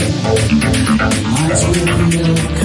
i don't with